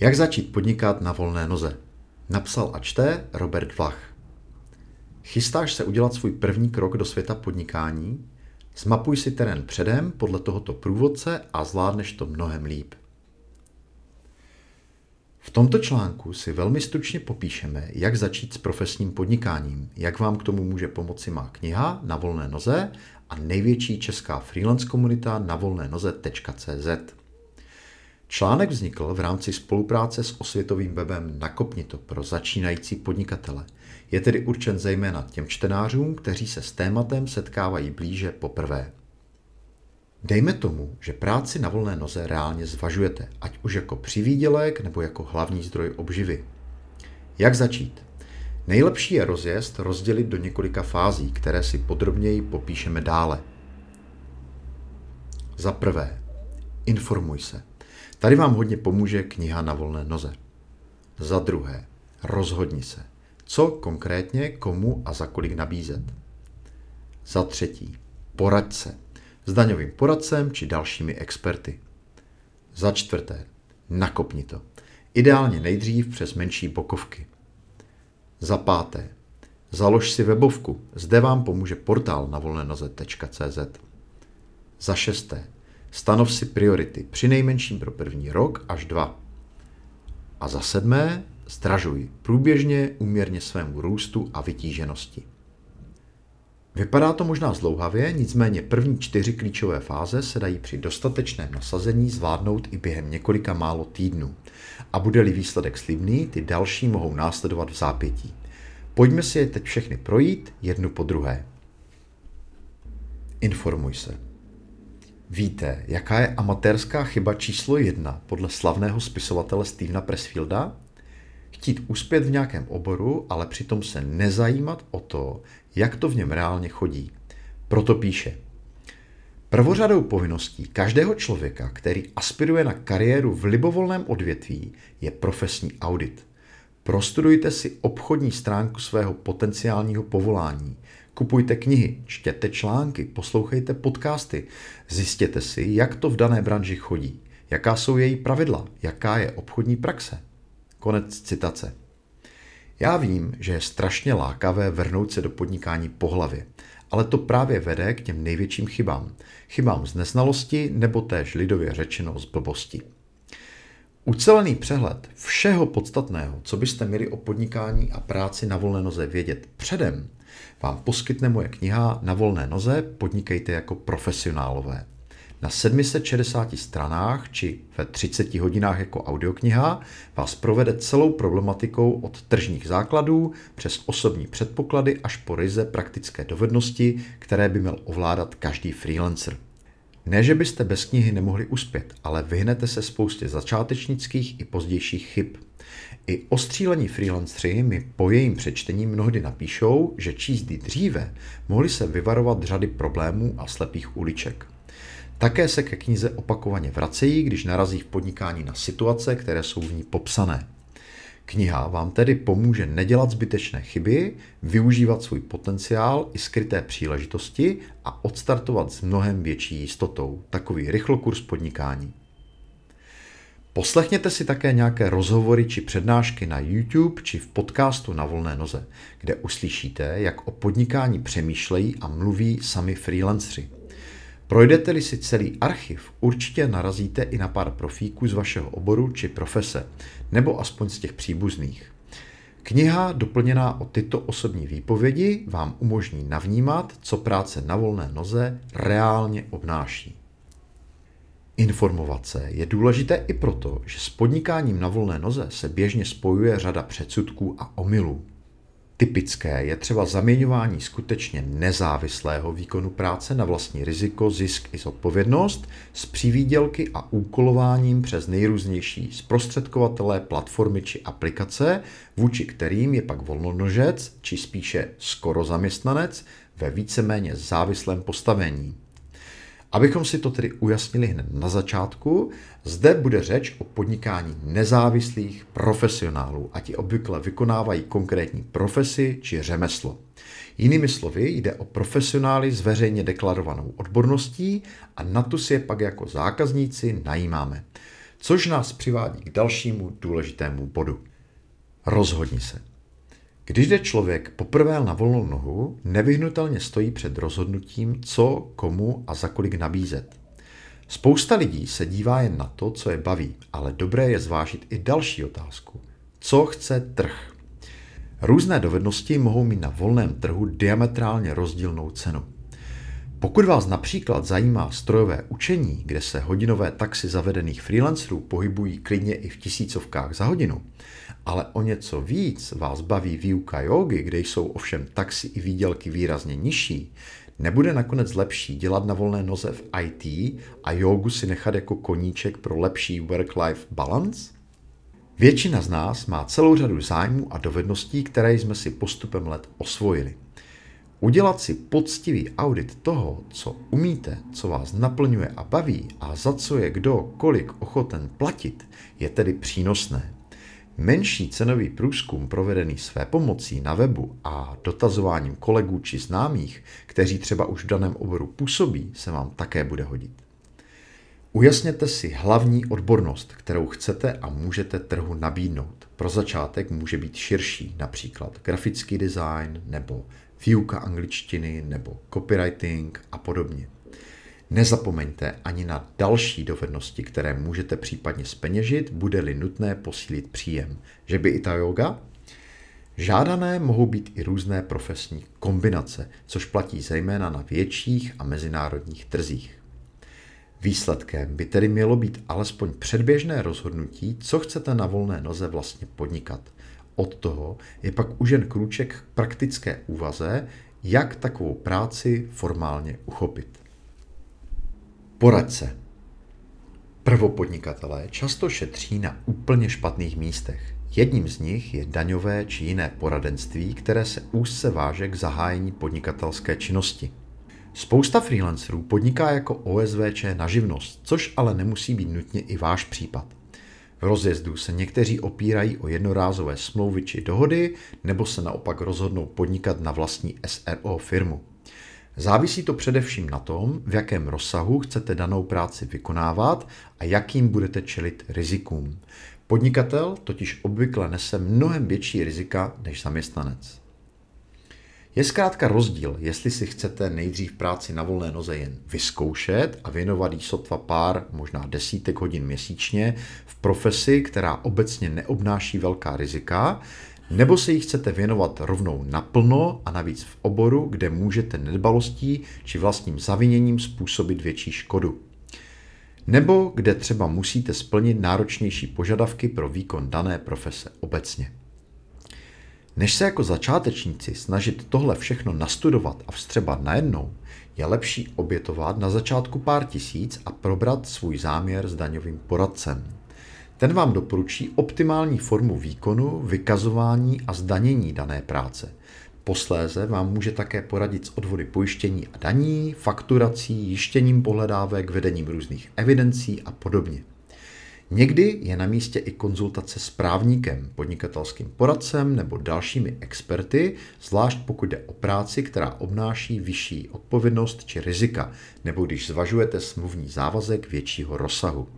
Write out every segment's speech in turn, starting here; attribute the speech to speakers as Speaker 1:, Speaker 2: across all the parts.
Speaker 1: Jak začít podnikat na volné noze? Napsal a čte Robert Vlach. Chystáš se udělat svůj první krok do světa podnikání? Zmapuj si terén předem podle tohoto průvodce a zvládneš to mnohem líp. V tomto článku si velmi stručně popíšeme, jak začít s profesním podnikáním, jak vám k tomu může pomoci má kniha Na volné noze a největší česká freelance komunita na volné noze.cz. Článek vznikl v rámci spolupráce s osvětovým webem Nakopnito pro začínající podnikatele. Je tedy určen zejména těm čtenářům, kteří se s tématem setkávají blíže poprvé. Dejme tomu, že práci na volné noze reálně zvažujete, ať už jako přivídělek nebo jako hlavní zdroj obživy. Jak začít? Nejlepší je rozjezd rozdělit do několika fází, které si podrobněji popíšeme dále. Za prvé, informuj se. Tady vám hodně pomůže kniha na volné noze. Za druhé, rozhodni se, co konkrétně, komu a za kolik nabízet. Za třetí, poraď se s daňovým poradcem či dalšími experty. Za čtvrté, nakopni to. Ideálně nejdřív přes menší bokovky. Za páté, založ si webovku, zde vám pomůže portál na volnenoze.cz. Za šesté, Stanov si priority, při nejmenším pro první rok až dva. A za sedmé, zdražuj průběžně uměrně svému růstu a vytíženosti. Vypadá to možná zlouhavě, nicméně první čtyři klíčové fáze se dají při dostatečném nasazení zvládnout i během několika málo týdnů. A bude-li výsledek slibný, ty další mohou následovat v zápětí. Pojďme si je teď všechny projít jednu po druhé. Informuj se. Víte, jaká je amatérská chyba číslo jedna podle slavného spisovatele Stevena Pressfielda? Chtít uspět v nějakém oboru, ale přitom se nezajímat o to, jak to v něm reálně chodí. Proto píše. Prvořadou povinností každého člověka, který aspiruje na kariéru v libovolném odvětví, je profesní audit. Prostudujte si obchodní stránku svého potenciálního povolání, Kupujte knihy, čtěte články, poslouchejte podcasty, zjistěte si, jak to v dané branži chodí, jaká jsou její pravidla, jaká je obchodní praxe. Konec citace. Já vím, že je strašně lákavé vrhnout se do podnikání po hlavě, ale to právě vede k těm největším chybám. Chybám z neznalosti nebo též lidově řečeno z blbosti. Ucelený přehled všeho podstatného, co byste měli o podnikání a práci na volné noze vědět předem, vám poskytne moje kniha Na volné noze Podnikejte jako profesionálové. Na 760 stranách či ve 30 hodinách jako audiokniha vás provede celou problematikou od tržních základů přes osobní předpoklady až po ryze praktické dovednosti, které by měl ovládat každý freelancer. Ne, že byste bez knihy nemohli uspět, ale vyhnete se spoustě začátečnických i pozdějších chyb. I ostřílení freelancři mi po jejím přečtení mnohdy napíšou, že číst dříve mohli se vyvarovat řady problémů a slepých uliček. Také se ke knize opakovaně vracejí, když narazí v podnikání na situace, které jsou v ní popsané. Kniha vám tedy pomůže nedělat zbytečné chyby, využívat svůj potenciál i skryté příležitosti a odstartovat s mnohem větší jistotou. Takový rychlokurs podnikání. Poslechněte si také nějaké rozhovory či přednášky na YouTube či v podcastu na volné noze, kde uslyšíte, jak o podnikání přemýšlejí a mluví sami freelancři. Projdete-li si celý archiv, určitě narazíte i na pár profíků z vašeho oboru či profese, nebo aspoň z těch příbuzných. Kniha doplněná o tyto osobní výpovědi vám umožní navnímat, co práce na volné noze reálně obnáší. Informovat se je důležité i proto, že s podnikáním na volné noze se běžně spojuje řada předsudků a omylů. Typické je třeba zaměňování skutečně nezávislého výkonu práce na vlastní riziko, zisk i zodpovědnost s přivídělky a úkolováním přes nejrůznější zprostředkovatelé, platformy či aplikace, vůči kterým je pak volnonožec, či spíše skoro zaměstnanec, ve víceméně závislém postavení. Abychom si to tedy ujasnili hned na začátku, zde bude řeč o podnikání nezávislých profesionálů a ti obvykle vykonávají konkrétní profesi či řemeslo. Jinými slovy jde o profesionály s veřejně deklarovanou odborností a na tu si je pak jako zákazníci najímáme. Což nás přivádí k dalšímu důležitému bodu. Rozhodni se. Když jde člověk poprvé na volnou nohu, nevyhnutelně stojí před rozhodnutím, co, komu a za kolik nabízet. Spousta lidí se dívá jen na to, co je baví, ale dobré je zvážit i další otázku. Co chce trh? Různé dovednosti mohou mít na volném trhu diametrálně rozdílnou cenu. Pokud vás například zajímá strojové učení, kde se hodinové taxi zavedených freelancerů pohybují klidně i v tisícovkách za hodinu, ale o něco víc vás baví výuka jogy, kde jsou ovšem taxi i výdělky výrazně nižší, nebude nakonec lepší dělat na volné noze v IT a jogu si nechat jako koníček pro lepší work-life balance? Většina z nás má celou řadu zájmů a dovedností, které jsme si postupem let osvojili. Udělat si poctivý audit toho, co umíte, co vás naplňuje a baví a za co je kdo kolik ochoten platit, je tedy přínosné. Menší cenový průzkum provedený své pomocí na webu a dotazováním kolegů či známých, kteří třeba už v daném oboru působí, se vám také bude hodit. Ujasněte si hlavní odbornost, kterou chcete a můžete trhu nabídnout. Pro začátek může být širší, například grafický design nebo výuka angličtiny nebo copywriting a podobně. Nezapomeňte ani na další dovednosti, které můžete případně speněžit, bude-li nutné posílit příjem. Že by i ta yoga? Žádané mohou být i různé profesní kombinace, což platí zejména na větších a mezinárodních trzích. Výsledkem by tedy mělo být alespoň předběžné rozhodnutí, co chcete na volné noze vlastně podnikat. Od toho je pak už jen krůček k praktické úvaze, jak takovou práci formálně uchopit. Poradce. Prvopodnikatelé často šetří na úplně špatných místech. Jedním z nich je daňové či jiné poradenství, které se úzce váže k zahájení podnikatelské činnosti. Spousta freelancerů podniká jako OSVČ na živnost, což ale nemusí být nutně i váš případ. V rozjezdu se někteří opírají o jednorázové smlouvy či dohody, nebo se naopak rozhodnou podnikat na vlastní SRO firmu. Závisí to především na tom, v jakém rozsahu chcete danou práci vykonávat a jakým budete čelit rizikům. Podnikatel totiž obvykle nese mnohem větší rizika než zaměstnanec. Je zkrátka rozdíl, jestli si chcete nejdřív práci na volné noze jen vyzkoušet a věnovat jí sotva pár, možná desítek hodin měsíčně v profesi, která obecně neobnáší velká rizika, nebo se jí chcete věnovat rovnou naplno a navíc v oboru, kde můžete nedbalostí či vlastním zaviněním způsobit větší škodu. Nebo kde třeba musíte splnit náročnější požadavky pro výkon dané profese obecně. Než se jako začátečníci snažit tohle všechno nastudovat a vstřebat najednou, je lepší obětovat na začátku pár tisíc a probrat svůj záměr s daňovým poradcem. Ten vám doporučí optimální formu výkonu, vykazování a zdanění dané práce. Posléze vám může také poradit s odvody pojištění a daní, fakturací, jištěním pohledávek, vedením různých evidencí a podobně. Někdy je na místě i konzultace s právníkem, podnikatelským poradcem nebo dalšími experty, zvlášť pokud jde o práci, která obnáší vyšší odpovědnost či rizika, nebo když zvažujete smluvní závazek většího rozsahu.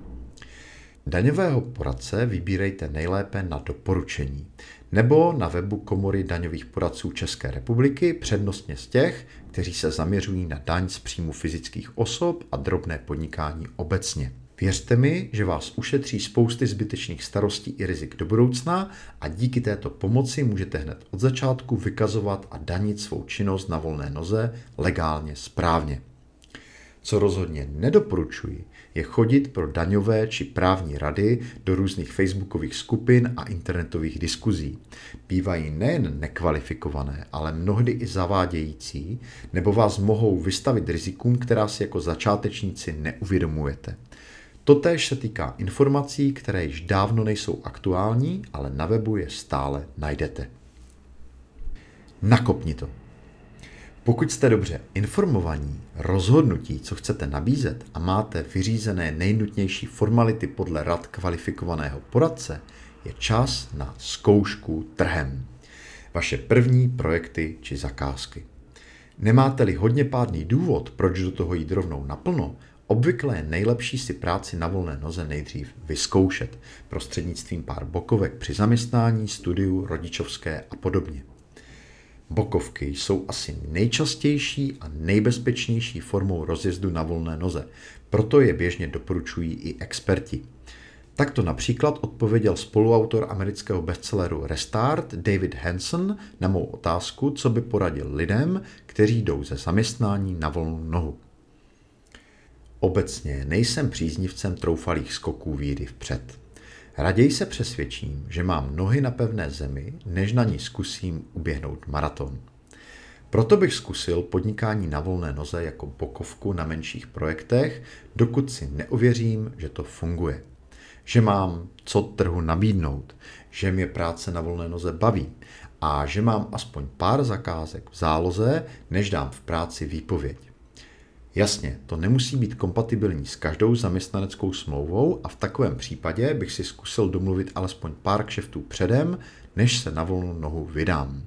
Speaker 1: Daňového poradce vybírejte nejlépe na doporučení nebo na webu Komory daňových poradců České republiky, přednostně z těch, kteří se zaměřují na daň z příjmu fyzických osob a drobné podnikání obecně. Věřte mi, že vás ušetří spousty zbytečných starostí i rizik do budoucna a díky této pomoci můžete hned od začátku vykazovat a danit svou činnost na volné noze legálně správně. Co rozhodně nedoporučuji, je chodit pro daňové či právní rady do různých facebookových skupin a internetových diskuzí. Bývají nejen nekvalifikované, ale mnohdy i zavádějící, nebo vás mohou vystavit rizikům, která si jako začátečníci neuvědomujete. Totéž se týká informací, které již dávno nejsou aktuální, ale na webu je stále najdete. Nakopni to. Pokud jste dobře informovaní, rozhodnutí, co chcete nabízet a máte vyřízené nejnutnější formality podle rad kvalifikovaného poradce, je čas na zkoušku trhem. Vaše první projekty či zakázky. Nemáte-li hodně pádný důvod, proč do toho jít rovnou naplno, Obvykle je nejlepší si práci na volné noze nejdřív vyzkoušet prostřednictvím pár bokovek při zaměstnání, studiu, rodičovské a podobně. Bokovky jsou asi nejčastější a nejbezpečnější formou rozjezdu na volné noze, proto je běžně doporučují i experti. Takto například odpověděl spoluautor amerického bestselleru Restart David Hanson na mou otázku, co by poradil lidem, kteří jdou ze zaměstnání na volnou nohu. Obecně nejsem příznivcem troufalých skoků víry vpřed. Raději se přesvědčím, že mám nohy na pevné zemi, než na ní zkusím uběhnout maraton. Proto bych zkusil podnikání na volné noze jako bokovku na menších projektech, dokud si neověřím, že to funguje. Že mám co trhu nabídnout, že mě práce na volné noze baví a že mám aspoň pár zakázek v záloze, než dám v práci výpověď. Jasně, to nemusí být kompatibilní s každou zaměstnaneckou smlouvou a v takovém případě bych si zkusil domluvit alespoň pár kšeftů předem, než se na volnou nohu vydám.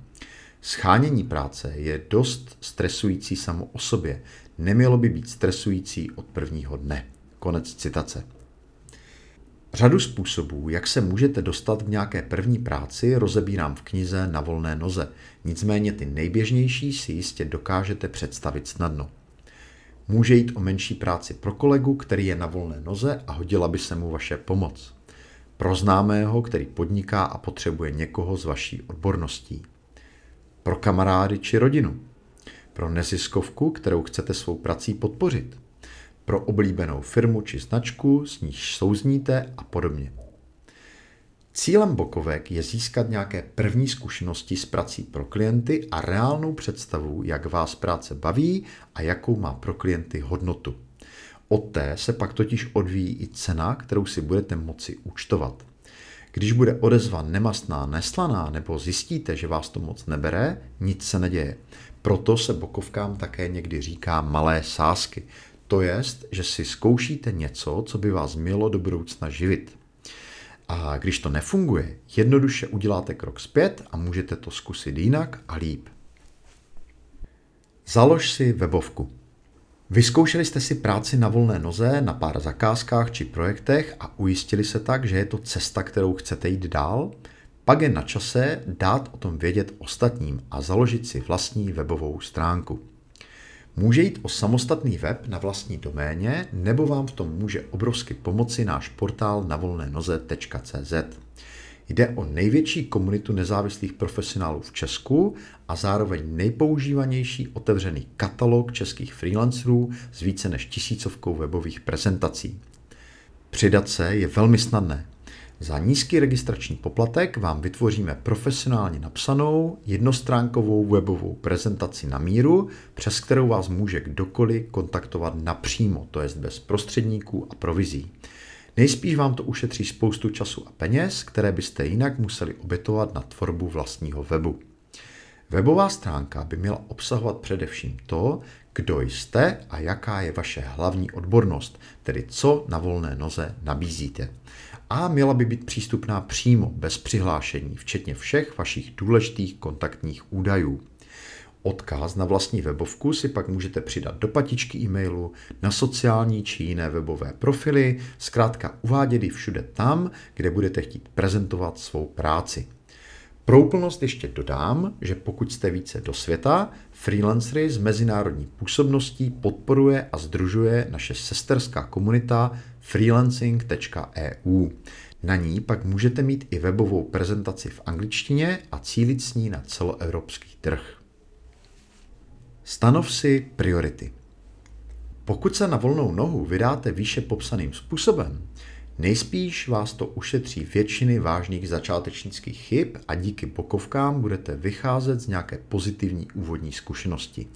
Speaker 1: Schánění práce je dost stresující samo o sobě. Nemělo by být stresující od prvního dne. Konec citace. Řadu způsobů, jak se můžete dostat k nějaké první práci, rozebírám v knize Na volné noze. Nicméně ty nejběžnější si jistě dokážete představit snadno. Může jít o menší práci pro kolegu, který je na volné noze a hodila by se mu vaše pomoc. Pro známého, který podniká a potřebuje někoho z vaší odborností. Pro kamarády či rodinu. Pro neziskovku, kterou chcete svou prací podpořit. Pro oblíbenou firmu či značku, s níž souzníte a podobně. Cílem bokovek je získat nějaké první zkušenosti s prací pro klienty a reálnou představu, jak vás práce baví a jakou má pro klienty hodnotu. Od té se pak totiž odvíjí i cena, kterou si budete moci účtovat. Když bude odezva nemastná, neslaná nebo zjistíte, že vás to moc nebere, nic se neděje. Proto se bokovkám také někdy říká malé sázky. To jest, že si zkoušíte něco, co by vás mělo do budoucna živit. A když to nefunguje, jednoduše uděláte krok zpět a můžete to zkusit jinak a líp. Založ si webovku. Vyzkoušeli jste si práci na volné noze na pár zakázkách či projektech a ujistili se tak, že je to cesta, kterou chcete jít dál? Pak je na čase dát o tom vědět ostatním a založit si vlastní webovou stránku. Může jít o samostatný web na vlastní doméně, nebo vám v tom může obrovsky pomoci náš portál na noze.cz. Jde o největší komunitu nezávislých profesionálů v Česku a zároveň nejpoužívanější otevřený katalog českých freelancerů s více než tisícovkou webových prezentací. Přidat se je velmi snadné. Za nízký registrační poplatek vám vytvoříme profesionálně napsanou jednostránkovou webovou prezentaci na míru, přes kterou vás může kdokoliv kontaktovat napřímo, to jest bez prostředníků a provizí. Nejspíš vám to ušetří spoustu času a peněz, které byste jinak museli obětovat na tvorbu vlastního webu. Webová stránka by měla obsahovat především to, kdo jste a jaká je vaše hlavní odbornost, tedy co na volné noze nabízíte a měla by být přístupná přímo, bez přihlášení, včetně všech vašich důležitých kontaktních údajů. Odkaz na vlastní webovku si pak můžete přidat do patičky e-mailu, na sociální či jiné webové profily, zkrátka uvádět všude tam, kde budete chtít prezentovat svou práci. Pro úplnost ještě dodám, že pokud jste více do světa, freelancery z mezinárodní působností podporuje a združuje naše sesterská komunita freelancing.eu. Na ní pak můžete mít i webovou prezentaci v angličtině a cílit s ní na celoevropský trh. Stanov si priority. Pokud se na volnou nohu vydáte výše popsaným způsobem, nejspíš vás to ušetří většiny vážných začátečnických chyb a díky bokovkám budete vycházet z nějaké pozitivní úvodní zkušenosti.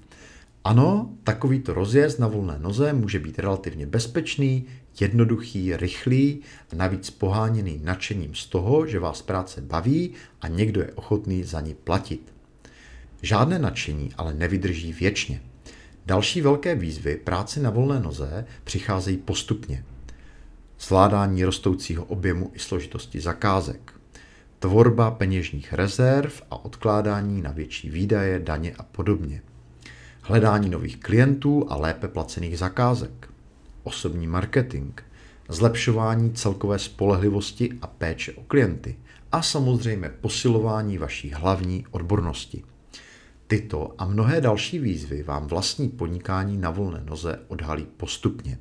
Speaker 1: Ano, takovýto rozjezd na volné noze může být relativně bezpečný, jednoduchý, rychlý a navíc poháněný nadšením z toho, že vás práce baví a někdo je ochotný za ní platit. Žádné nadšení ale nevydrží věčně. Další velké výzvy práce na volné noze přicházejí postupně. Zvládání rostoucího objemu i složitosti zakázek, tvorba peněžních rezerv a odkládání na větší výdaje, daně a podobně, hledání nových klientů a lépe placených zakázek, osobní marketing, zlepšování celkové spolehlivosti a péče o klienty a samozřejmě posilování vaší hlavní odbornosti. Tyto a mnohé další výzvy vám vlastní podnikání na volné noze odhalí postupně.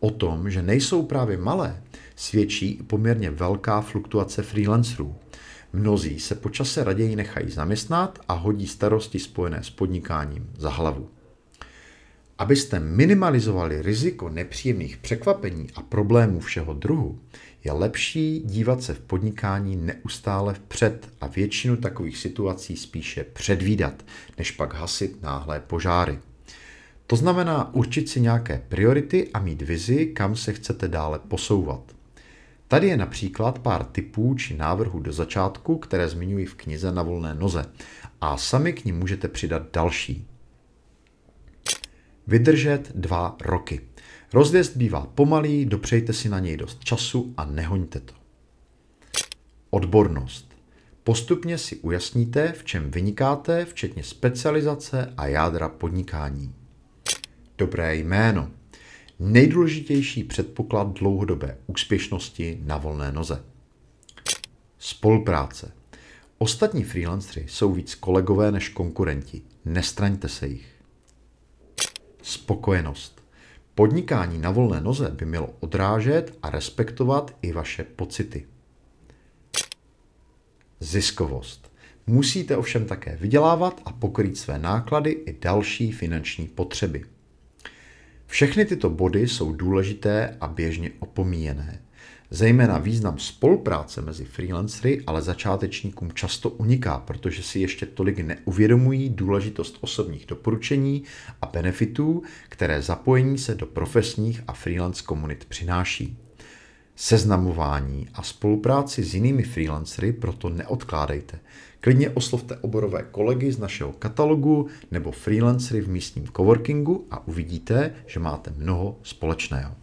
Speaker 1: O tom, že nejsou právě malé, svědčí i poměrně velká fluktuace freelancerů. Mnozí se po čase raději nechají zaměstnat a hodí starosti spojené s podnikáním za hlavu. Abyste minimalizovali riziko nepříjemných překvapení a problémů všeho druhu, je lepší dívat se v podnikání neustále vpřed a většinu takových situací spíše předvídat, než pak hasit náhlé požáry. To znamená určit si nějaké priority a mít vizi, kam se chcete dále posouvat. Tady je například pár typů či návrhů do začátku, které zmiňuji v knize na volné noze a sami k ním můžete přidat další. Vydržet dva roky. Rozjezd bývá pomalý, dopřejte si na něj dost času a nehoňte to. Odbornost. Postupně si ujasníte, v čem vynikáte, včetně specializace a jádra podnikání. Dobré jméno. Nejdůležitější předpoklad dlouhodobé úspěšnosti na volné noze. Spolupráce. Ostatní freelanceri jsou víc kolegové než konkurenti. Nestraňte se jich. Spokojenost. Podnikání na volné noze by mělo odrážet a respektovat i vaše pocity. Ziskovost. Musíte ovšem také vydělávat a pokrýt své náklady i další finanční potřeby. Všechny tyto body jsou důležité a běžně opomíjené. Zejména význam spolupráce mezi freelancery, ale začátečníkům často uniká, protože si ještě tolik neuvědomují důležitost osobních doporučení a benefitů, které zapojení se do profesních a freelance komunit přináší. Seznamování a spolupráci s jinými freelancery proto neodkládejte. Klidně oslovte oborové kolegy z našeho katalogu nebo freelancery v místním coworkingu a uvidíte, že máte mnoho společného.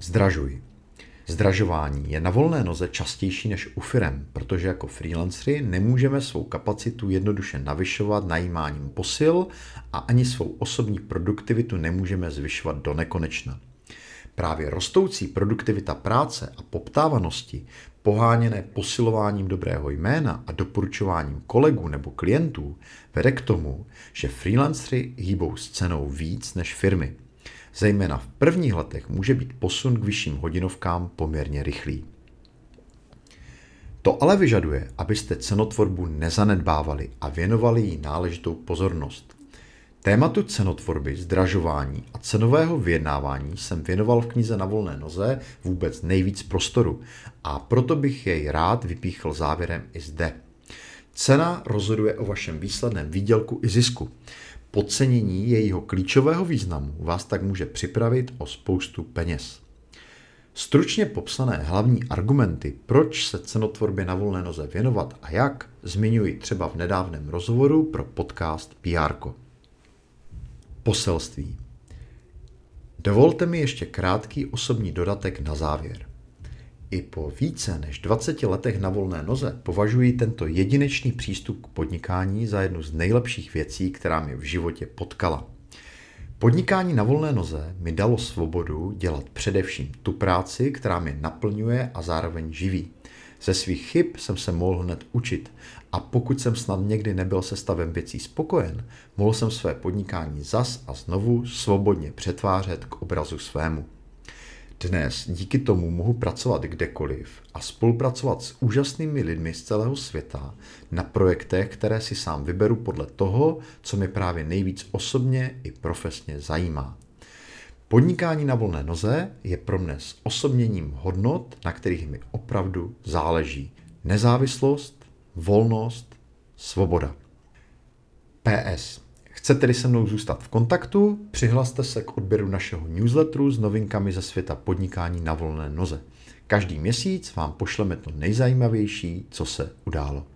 Speaker 1: Zdražuj. Zdražování je na volné noze častější než u firem, protože jako freelanceri nemůžeme svou kapacitu jednoduše navyšovat najímáním posil a ani svou osobní produktivitu nemůžeme zvyšovat do nekonečna. Právě rostoucí produktivita práce a poptávanosti, poháněné posilováním dobrého jména a doporučováním kolegů nebo klientů, vede k tomu, že freelanceri hýbou s cenou víc než firmy – Zejména v prvních letech může být posun k vyšším hodinovkám poměrně rychlý. To ale vyžaduje, abyste cenotvorbu nezanedbávali a věnovali jí náležitou pozornost. Tématu cenotvorby, zdražování a cenového vyjednávání jsem věnoval v knize na volné noze vůbec nejvíc prostoru a proto bych jej rád vypíchl závěrem i zde. Cena rozhoduje o vašem výsledném výdělku i zisku. Podcenění jejího klíčového významu vás tak může připravit o spoustu peněz. Stručně popsané hlavní argumenty, proč se cenotvorbě na volné noze věnovat a jak, zmiňuji třeba v nedávném rozhovoru pro podcast PR. Poselství. Dovolte mi ještě krátký osobní dodatek na závěr. I po více než 20 letech na volné noze považuji tento jedinečný přístup k podnikání za jednu z nejlepších věcí, která mě v životě potkala. Podnikání na volné noze mi dalo svobodu dělat především tu práci, která mě naplňuje a zároveň živí. Ze svých chyb jsem se mohl hned učit a pokud jsem snad někdy nebyl se stavem věcí spokojen, mohl jsem své podnikání zas a znovu svobodně přetvářet k obrazu svému. Dnes díky tomu mohu pracovat kdekoliv a spolupracovat s úžasnými lidmi z celého světa na projektech, které si sám vyberu podle toho, co mě právě nejvíc osobně i profesně zajímá. Podnikání na volné noze je pro mne s osobněním hodnot, na kterých mi opravdu záleží. Nezávislost, volnost, svoboda. PS. Chcete-li se mnou zůstat v kontaktu, přihlaste se k odběru našeho newsletteru s novinkami ze světa podnikání na volné noze. Každý měsíc vám pošleme to nejzajímavější, co se událo.